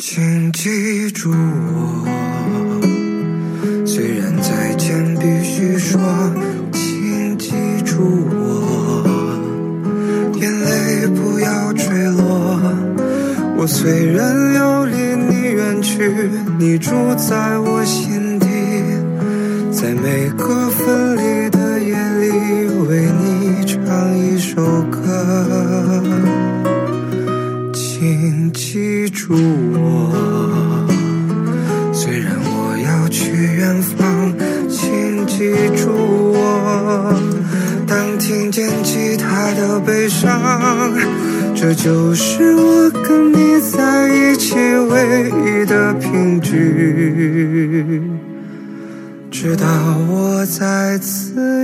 请记住我，虽然再见必须说，请记住我，眼泪不要坠落。我虽然要离你远去，你住在我心底，在每个分离的夜里，为你唱一首歌。请记住我，虽然我要去远方，请记住我。当听见吉他的悲伤，这就是我跟你在一起唯一的凭据。直到我再次。